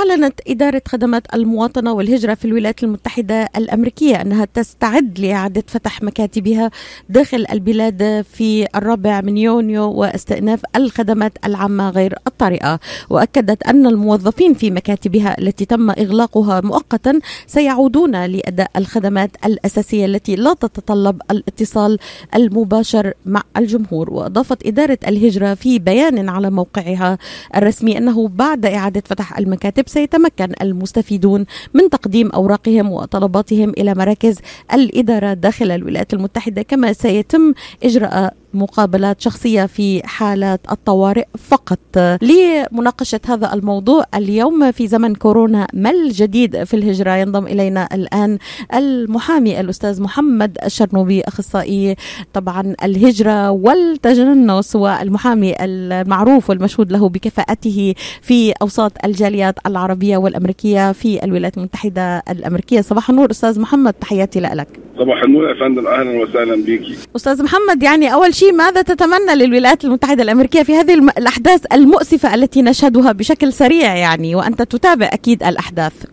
أعلنت إدارة خدمات المواطنة والهجرة في الولايات المتحدة الأمريكية أنها تستعد لإعادة فتح مكاتبها داخل البلاد في الرابع من يونيو واستئناف الخدمات العامة غير الطارئة. وأكدت أن الموظفين في مكاتبها التي تم إغلاقها مؤقتا سيعودون لأداء الخدمات الأساسية التي لا تتطلب الاتصال المباشر مع الجمهور. وأضافت إدارة الهجرة في بيان على موقعها الرسمي أنه بعد إعادة فتح المكاتب سيتمكن المستفيدون من تقديم أوراقهم وطلباتهم إلى مراكز الإدارة داخل الولايات المتحدة كما سيتم إجراء مقابلات شخصية في حالات الطوارئ فقط. لمناقشة هذا الموضوع اليوم في زمن كورونا ما الجديد في الهجرة ينضم إلينا الآن المحامي الأستاذ محمد الشرنوبي أخصائي طبعا الهجرة والتجنس والمحامي المعروف والمشهود له بكفاءته في أوساط الجاليات العربية والأمريكية في الولايات المتحدة الأمريكية. صباح النور أستاذ محمد تحياتي لك. صباح النور يا فندم أهلا وسهلا بيكي أستاذ محمد يعني أول شيء ماذا تتمنى للولايات المتحدة الأمريكية في هذه الأحداث المؤسفة التي نشهدها بشكل سريع يعني وأنت تتابع أكيد الأحداث؟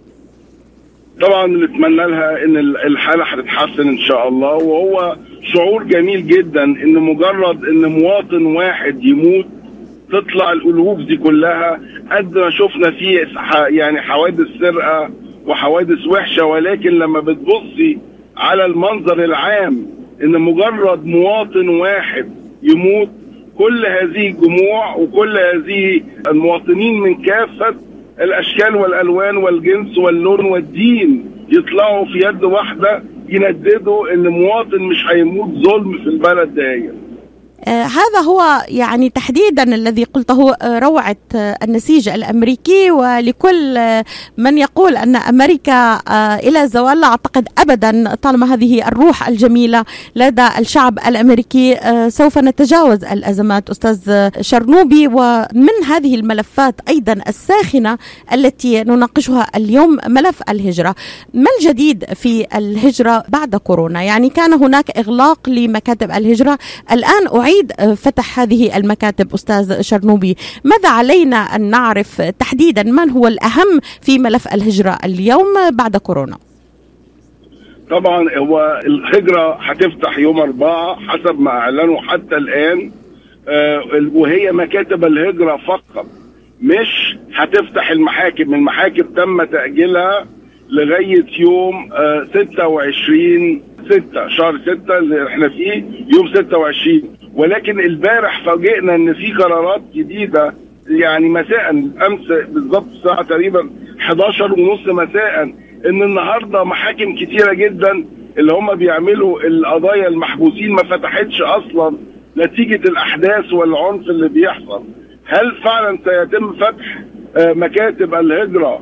طبعا نتمنى لها إن الحالة هتتحسن إن شاء الله وهو شعور جميل جدا إن مجرد إن مواطن واحد يموت تطلع القلوب دي كلها قد ما شفنا فيه يعني حوادث سرقة وحوادث وحشة ولكن لما بتبصي على المنظر العام إن مجرد مواطن واحد يموت كل هذه الجموع وكل هذه المواطنين من كافة الأشكال والألوان والجنس واللون والدين يطلعوا في يد واحدة ينددوا إن مواطن مش هيموت ظلم في البلد آه هذا هو يعني تحديدا الذي قلته آه روعة آه النسيج الأمريكي ولكل من يقول أن أمريكا إلى زوال لا أعتقد أبدا طالما هذه الروح الجميلة لدى الشعب الأمريكي. سوف نتجاوز الأزمات أستاذ شرنوبي. ومن هذه الملفات أيضا الساخنة التي نناقشها اليوم ملف الهجرة. ما الجديد في الهجرة بعد كورونا؟ يعني كان هناك إغلاق لمكاتب الهجرة. الآن أعيد نعيد فتح هذه المكاتب أستاذ شرنوبي. ماذا علينا أن نعرف تحديدا من هو الأهم في ملف الهجرة اليوم بعد كورونا؟ طبعا هو الهجرة هتفتح يوم أربعة حسب ما أعلنوا حتى الآن. وهي مكاتب الهجرة فقط مش هتفتح المحاكم. المحاكم تم تأجيلها لغاية يوم 26 6 شهر 6 اللي إحنا فيه يوم 26 ولكن البارح فاجئنا إن في قرارات جديدة يعني مساء أمس بالظبط الساعة تقريبا 11 ونص مساء إن النهارده محاكم كتيرة جدا اللي هم بيعملوا القضايا المحبوسين ما فتحتش أصلا نتيجة الأحداث والعنف اللي بيحصل. هل فعلا سيتم فتح مكاتب الهجرة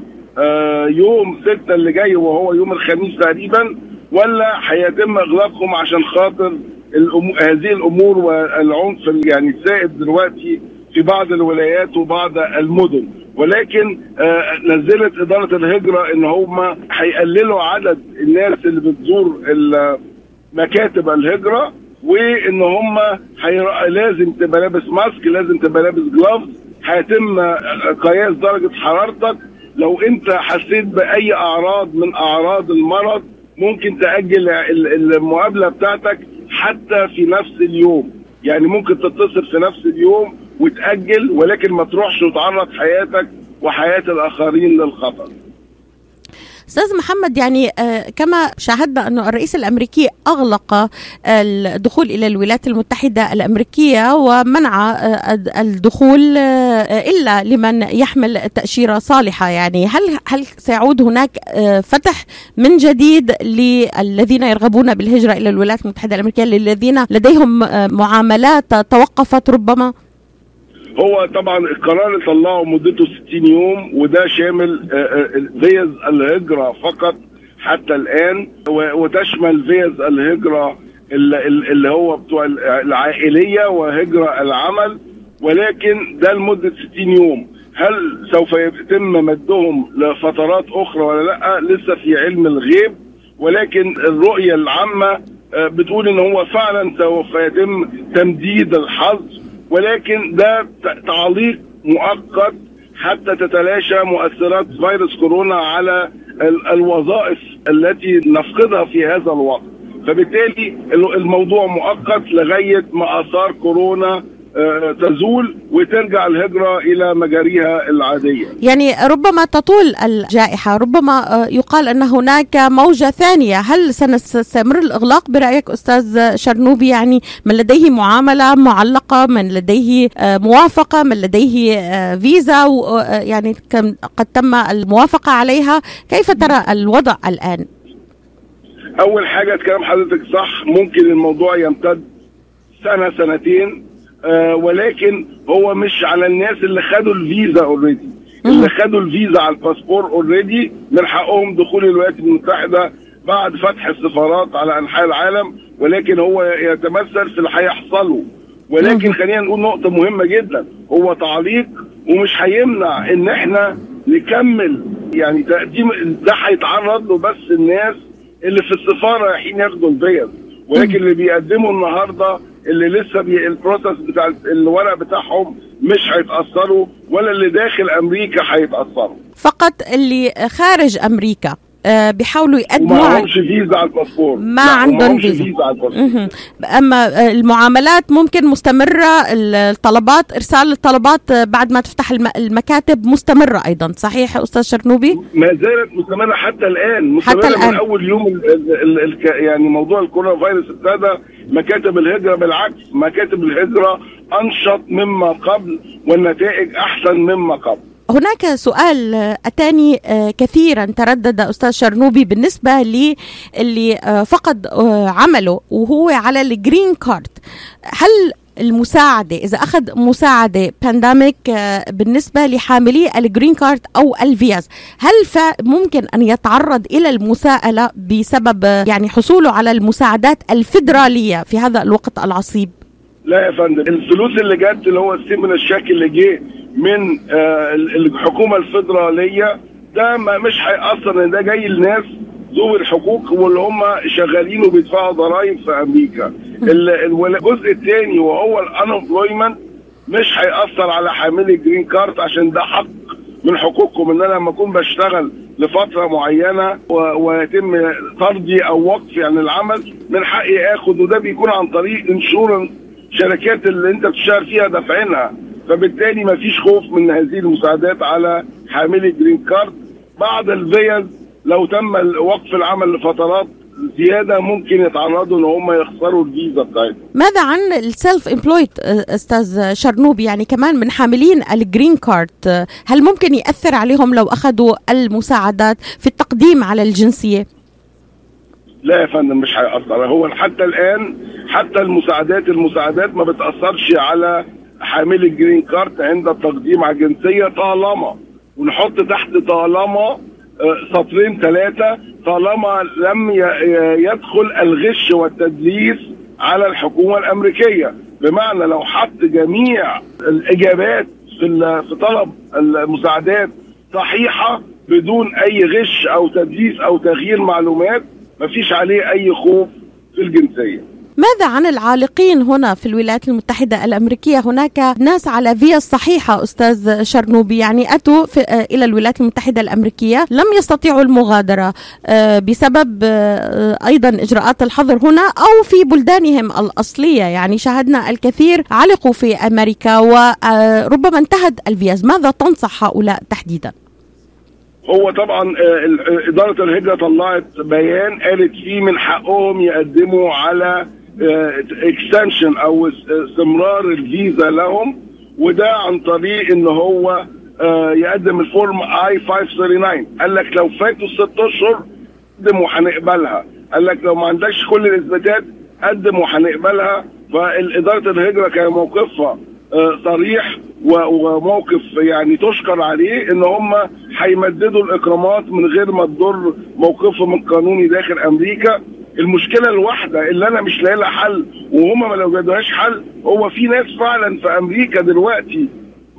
يوم 6 اللي جاي وهو يوم الخميس تقريبا ولا هيتم إغلاقهم عشان خاطر الأمور هذه الأمور والعنف يعني السائد دلوقتي في بعض الولايات وبعض المدن. ولكن آه نزلت إدارة الهجرة إن هم هيقللوا عدد الناس اللي بتزور مكاتب الهجرة وإن هم لازم تبقى لابس ماسك لازم تبقى لابس جلافز هيتم قياس درجة حرارتك. لو أنت حسيت بأي أعراض من أعراض المرض ممكن تأجل المقابلة بتاعتك حتى في نفس اليوم. يعني ممكن تتصل في نفس اليوم وتأجل ولكن ما تروحش وتعرض حياتك وحياة الآخرين للخطر. أستاذ محمد يعني كما شاهدنا أنه الرئيس الأمريكي أغلق الدخول إلى الولايات المتحدة الأمريكية ومنع الدخول إلا لمن يحمل تأشيرة صالحة يعني هل هل سيعود هناك فتح من جديد للذين يرغبون بالهجرة إلى الولايات المتحدة الأمريكية للذين لديهم معاملات توقفت ربما؟ هو طبعا القرار اللي طلعه مدته 60 يوم وده شامل فيز الهجرة فقط حتى الآن وتشمل فيز الهجرة اللي هو بتوع العائلية وهجرة العمل ولكن ده لمدة 60 يوم. هل سوف يتم مدهم لفترات أخرى ولا لأ؟ لسه في علم الغيب ولكن الرؤية العامة بتقول إن هو فعلا سوف يتم تمديد الحظر ولكن ده تعليق مؤقت حتى تتلاشى مؤثرات فيروس كورونا على الوظائف التي نفقدها في هذا الوقت. فبالتالي الموضوع مؤقت لغاية ما آثار كورونا تزول وترجع الهجرة إلى مجاريها العادية. يعني ربما تطول الجائحة ربما يقال أن هناك موجة ثانية. هل سنستمر الإغلاق برأيك أستاذ شرنوبي؟ يعني من لديه معاملة معلقة من لديه موافقة من لديه فيزا يعني قد تم الموافقة عليها. كيف ترى الوضع الآن؟ أول حاجة كلام حضرتك صح ممكن الموضوع يمتد سنة سنتين. آه ولكن هو مش على الناس اللي خدوا الفيزا already اللي خدوا الفيزا على الباسبور already من حقهم دخول الولايات المتحدة بعد فتح السفارات على أنحاء العالم ولكن هو يتمثل في اللي هيحصله. ولكن خلينا نقول نقطة مهمة جدا. هو تعليق ومش هيمنع إن إحنا نكمل يعني تقديم ده هيتعرض له بس الناس اللي في السفارة رايحين ياخدوا الفيز. ولكن اللي بيقدموا النهارده اللي لسه بي ال process بتاع الورق بتاعهم مش هيتأثروا ولا اللي داخل أمريكا هيتأثروا. فقط اللي خارج أمريكا بيحاولوا يقدموا ما عندهمش فيزا على الباسبور. ما عندهم فيزا. أما المعاملات ممكن مستمرة الطلبات إرسال الطلبات بعد ما تفتح المكاتب مستمرة أيضا. صحيح أستاذ شرنوبي؟ ما زالت مستمرة حتى الآن. مستمرة حتى الآن. من أول يوم ال ال ال يعني موضوع الكورونا فيروس ابتدى مكاتب الهجرة بالعكس مكاتب الهجرة أنشط مما قبل والنتائج أحسن مما قبل. هناك سؤال أتاني كثيرا تردد أستاذ شرنوبي بالنسبة للي فقد عمله وهو على ال green card هل المساعدة إذا أخذ مساعدة pandemic بالنسبة لحاملي ال green card أو الفيز هل ممكن أن يتعرض إلى المساءلة بسبب يعني حصوله على المساعدات الفيدرالية في هذا الوقت العصيب؟ لا يا فندم الفلوس اللي جت اللي هو ال stimulus check اللي جه من آه الحكومة الفيدرالية ده مش هيأثر ده جاي لناس ذوي الحقوق واللي هم شغالين وبيدفعوا ضرائب في أمريكا. الجزء الثاني وهو ال unemployment مش هيأثر على حاملي ال green card عشان ده حق من حقوقهم إن أنا لما أكون بشتغل لفترة معينة ويتم طردي أو وقفي عن العمل من حقي آخد وده بيكون عن طريق insurance شركات اللي أنت بتشتغل فيها دافعينها. فبالتالي ما فيش خوف من هذه المساعدات على حاملي ال green card بعد الفيز لو تم وقف العمل لفترات زيادة ممكن يتعرضوا إن هم يخسروا الفيزا بتاعتهم. ماذا عن ال self employed أستاذ شرنوبي يعني كمان من حاملين ال green card هل ممكن يأثر عليهم لو أخذوا المساعدات في التقديم على الجنسية؟ لا يا فندم مش هيأثر هو حتى الآن حتى المساعدات المساعدات ما بتأثرش على حامل الجرين كارت عند التقديم على الجنسية طالما ونحط تحت طالما سطرين ثلاثة طالما لم يدخل الغش والتدليس على الحكومة الأمريكية. بمعنى لو حط جميع الإجابات في طلب المساعدات صحيحة بدون أي غش أو تدليس أو تغيير معلومات مفيش عليه أي خوف في الجنسية. ماذا عن العالقين هنا في الولايات المتحدة الأمريكية؟ هناك ناس على فيز صحيحة أستاذ شرنوبي. يعني أتوا إلى الولايات المتحدة الأمريكية لم يستطيعوا المغادرة بسبب أيضا إجراءات الحظر هنا أو في بلدانهم الأصلية. يعني شاهدنا الكثير علقوا في أمريكا وربما انتهت الفيز. ماذا تنصح هؤلاء تحديدا؟ هو طبعا إدارة الهجرة طلعت بيان قالت فيه من حقهم يقدموا على extension أو استمرار الفيزا لهم وده عن طريق إن هو يقدم ال form I 539 قال لك لو فاتوا ست أشهر قدم وهنقبلها قال لك لو ما عندكش كل الإثباتات قدم وهنقبلها فإدارة الهجرة كان موقفها صريح وموقف يعني تشكر عليه إن هم هيمددوا الاكرامات من غير ما تضر موقفهم القانوني داخل أمريكا. المشكلة الواحدة اللي أنا مش لاقي لها حل وهم ما لو جدوهاش حل هو في ناس فعلا في أمريكا دلوقتي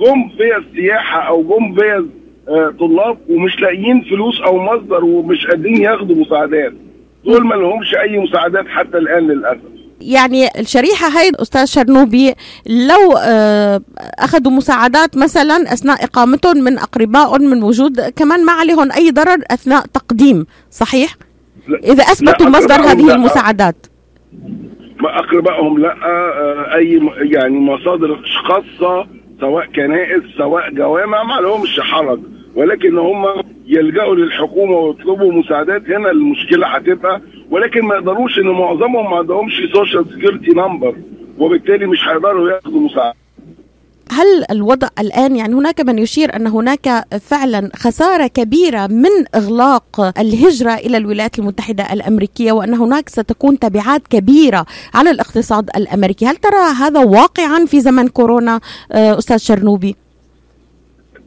جم فيها السياحة أو جم فيها آه طلاب ومش لاقيين فلوس أو مصدر ومش قادرين ياخدوا مساعدات دول ما لهمش أي مساعدات حتى الآن للأسف يعني الشريحة هاي أستاذ شرنوبي لو آه، أخذوا مساعدات مثلا أثناء إقامتهم من أقربائهم من وجود كمان ما عليهم أي ضرر أثناء تقديم صحيح؟ إذا أثبتوا مصدر هذه المساعدات. ما أقربائهم لا آه، أي م- يعني مصادر خاصة سواء كنائس سواء جوامع ما لهمش حرج. ولكن هم يلجأوا للحكومة ويطلبوا مساعدات. هنا المشكلة هتبقى. ولكن ما يقدروش إن معظمهم ما عندهمش social security number وبالتالي مش هيقدروا ياخدوا مساعدة. هل الوضع الآن يعني هناك من يشير أن هناك فعلا خسارة كبيرة من إغلاق الهجرة إلى الولايات المتحدة الأمريكية وأن هناك ستكون تبعات كبيرة على الاقتصاد الأمريكي هل ترى هذا واقعا في زمن كورونا آه، أستاذ شرنوبي؟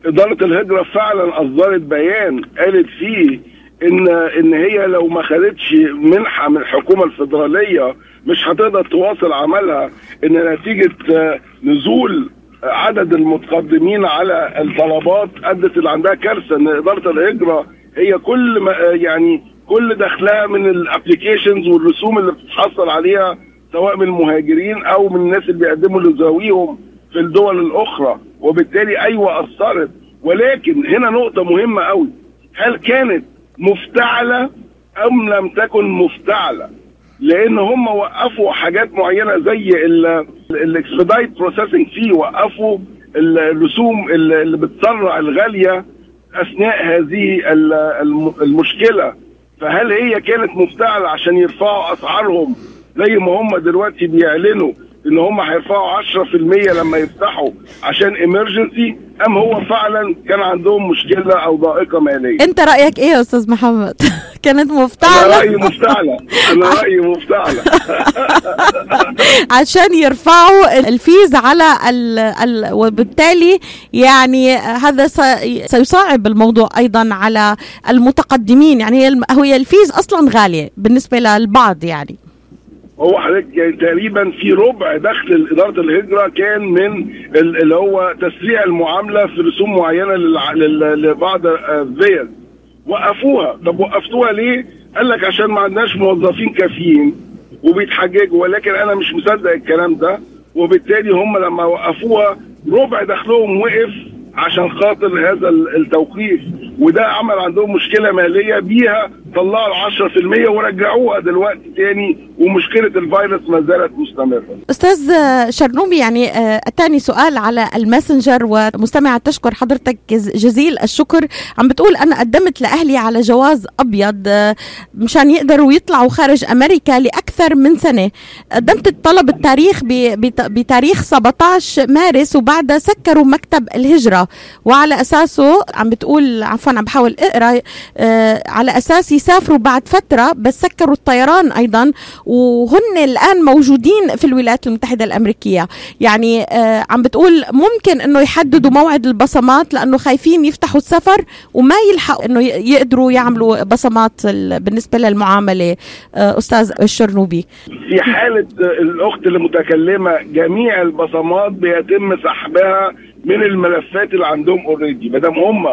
إدارة الهجرة فعلا أصدرت بيان قالت فيه إن إن هي لو ما خدتش منحة من الحكومة الفيدرالية مش هتقدر تواصل عملها إن نتيجة آه، نزول عدد المتقدمين على الطلبات أدت اللي عندها كارثة إن إدارة الهجرة هي كل ما يعني كل دخلها من الابلكيشنز والرسوم اللي بتتحصل عليها سواء من المهاجرين أو من الناس اللي بيقدموا لذويهم في الدول الأخرى. وبالتالي أيوه أثرت. ولكن هنا نقطة مهمة قوي. هل كانت مفتعلة أم لم تكن مفتعلة؟ لأن هم وقفوا حاجات معينة زي ال expedite processing فيه وقفوا الرسوم اللي بتسرع الغالية أثناء هذه ال- الم- المشكلة. فهل هي كانت مفتعلة عشان يرفعوا أسعارهم زي ما هم دلوقتي بيعلنوا؟ ان هم هيرفعوا 10% لما يفتحوا عشان emergency أم هو فعلا كان عندهم مشكلة أو ضائقة مالية؟ أنت رأيك إيه يا أستاذ محمد؟ كانت أنا مفتعلة رأيي مفتعلة. أنا رأيي مفتعلة. عشان يرفعوا ال fees على ال ال وبالتالي يعني هذا س- سيصعب الموضوع أيضا على المتقدمين. يعني هي ال fees أصلا غالية بالنسبة للبعض يعني. هو حضرتك تقريبا في ربع دخل اداره الهجرة كان من ال- اللي هو تسريع المعاملة في رسوم معينة لبعض الفيز وقفوها. طب وقفتوها ليه؟ قال لك عشان ما عندناش موظفين كافيين وبيتحججوا ولكن أنا مش مصدق الكلام ده. وبالتالي هم لما وقفوها ربع دخلهم وقف عشان خاطر هذا ال- التوقيف وده عمل عندهم مشكلة مالية بيها طلعوا ال 10% ورجعوها دلوقتي تاني ومشكلة الفيروس ما زالت مستمرة. أستاذ شرنوبي يعني آه، اتاني سؤال على الماسنجر ومستمعة تشكر حضرتك جز- جزيل الشكر. عم بتقول أنا قدمت لأهلي على جواز أبيض آه، مشان يقدروا يطلعوا خارج أمريكا لأكثر من سنة. قدمت الطلب التاريخ بتاريخ 17 مارس وبعدها سكروا مكتب الهجرة. وعلى أساسه عم بتقول عفوا عم بحاول أقرأ آه، على أساس يسافروا بعد فترة بس سكروا الطيران أيضا وهن الآن موجودين في الولايات المتحدة الأمريكية. يعني آه عم بتقول ممكن إنه يحددوا موعد البصمات لأنه خايفين يفتحوا السفر وما يلحقوا إنه يقدروا يعملوا بصمات ال- بالنسبة للمعاملة آه أستاذ الشرنوبي. في حالة الأخت المتكلمة جميع البصمات بيتم سحبها من الملفات اللي عندهم already ما دام هم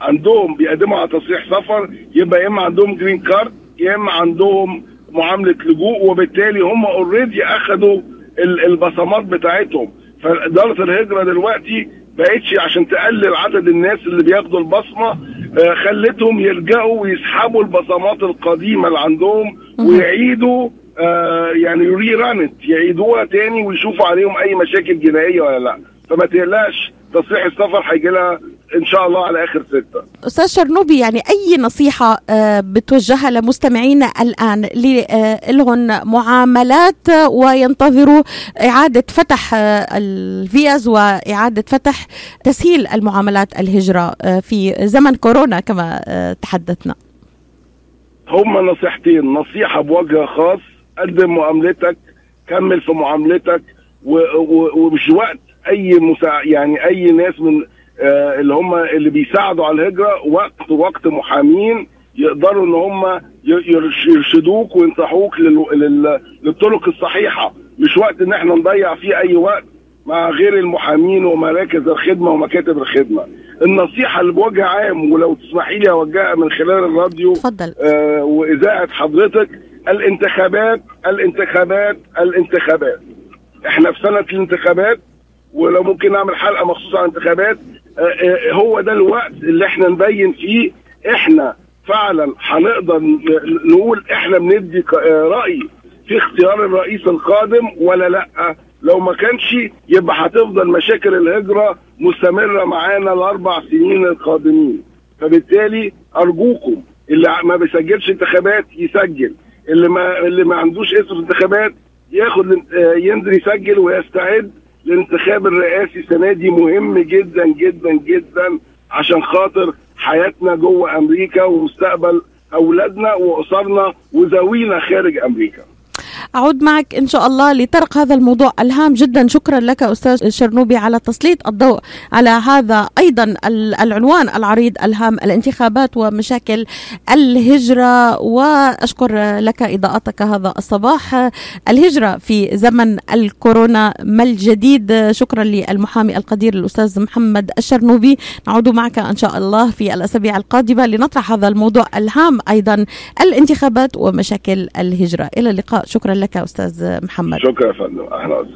عندهم بيقدموا على تصريح سفر يبقى يا إما عندهم جرين كارد يا إما عندهم معاملة لجوء وبالتالي هم already اخدوا ال- البصمات بتاعتهم. فإدارة الهجرة دلوقتي بقتش عشان تقلل عدد الناس اللي بياخدوا البصمة آه، خلتهم يلجأوا ويسحبوا البصمات القديمة اللي عندهم ويعيدوا آه، يعني rerun it يعيدوها تاني ويشوفوا عليهم أي مشاكل جنائية ولا لأ. فما تقلقش تصريح السفر هيجي لها إن شاء الله على آخر ستة. أستاذ شرنوبي يعني أي نصيحة آه، بتوجهها لمستمعينا الآن اللي لهم معاملات وينتظروا إعادة فتح آه، الفيز وإعادة فتح تسهيل المعاملات الهجرة آه، في زمن كورونا كما تحدثنا. هما نصيحتين. نصيحة بوجه خاص قدم معاملتك كمل في معاملتك ومش وقت أي مساع يعني أي ناس من اللي هم اللي بيساعدوا على الهجرة وقت وقت محامين يقدروا إن هم يرشدوك وينصحوك لل- لل- للطرق الصحيحة. مش وقت إن إحنا نضيع فيه أي وقت مع غير المحامين ومراكز الخدمة ومكاتب الخدمة. النصيحة اللي بوجه عام ولو تسمحي لي أوجهها من خلال الراديو تفضل آه، وإذاعة حضرتك الانتخابات الانتخابات الانتخابات. إحنا في سنة الانتخابات ولو ممكن نعمل حلقة مخصوصة عن الانتخابات آه، آه، هو ده الوقت اللي إحنا نبين فيه إحنا فعلا هنقدر نقول إحنا بندي آه، رأي في اختيار الرئيس القادم ولا لأ. لو ما كانش يبقى هتفضل مشاكل الهجرة مستمرة معانا الأربع سنين القادمين. فبالتالي أرجوكم اللي ما بيسجلش انتخابات يسجل. اللي ما اللي ما عندوش اسم انتخابات ياخد آه، ينزل يسجل ويستعد للانتخاب الرئاسي السنة دي مهم جدا جدا جدا عشان خاطر حياتنا جوه أمريكا ومستقبل أولادنا وأسرنا وذوينا خارج أمريكا. أعود معك إن شاء الله لطرق هذا الموضوع الهام جدا. شكرا لك أستاذ شرنوبي على تسليط الضوء على هذا أيضا ال- العنوان العريض الهام الانتخابات ومشاكل الهجرة. وأشكر لك إضاءتك هذا الصباح. الهجرة في زمن الكورونا ما الجديد؟ شكرا للمحامي القدير الأستاذ محمد الشرنوبي. نعود معك إن شاء الله في الأسابيع القادمة لنطرح هذا الموضوع الهام أيضا الانتخابات ومشاكل الهجرة. إلى اللقاء. شكرا لك أستاذ محمد. شكرا يا فندم. وسهلا.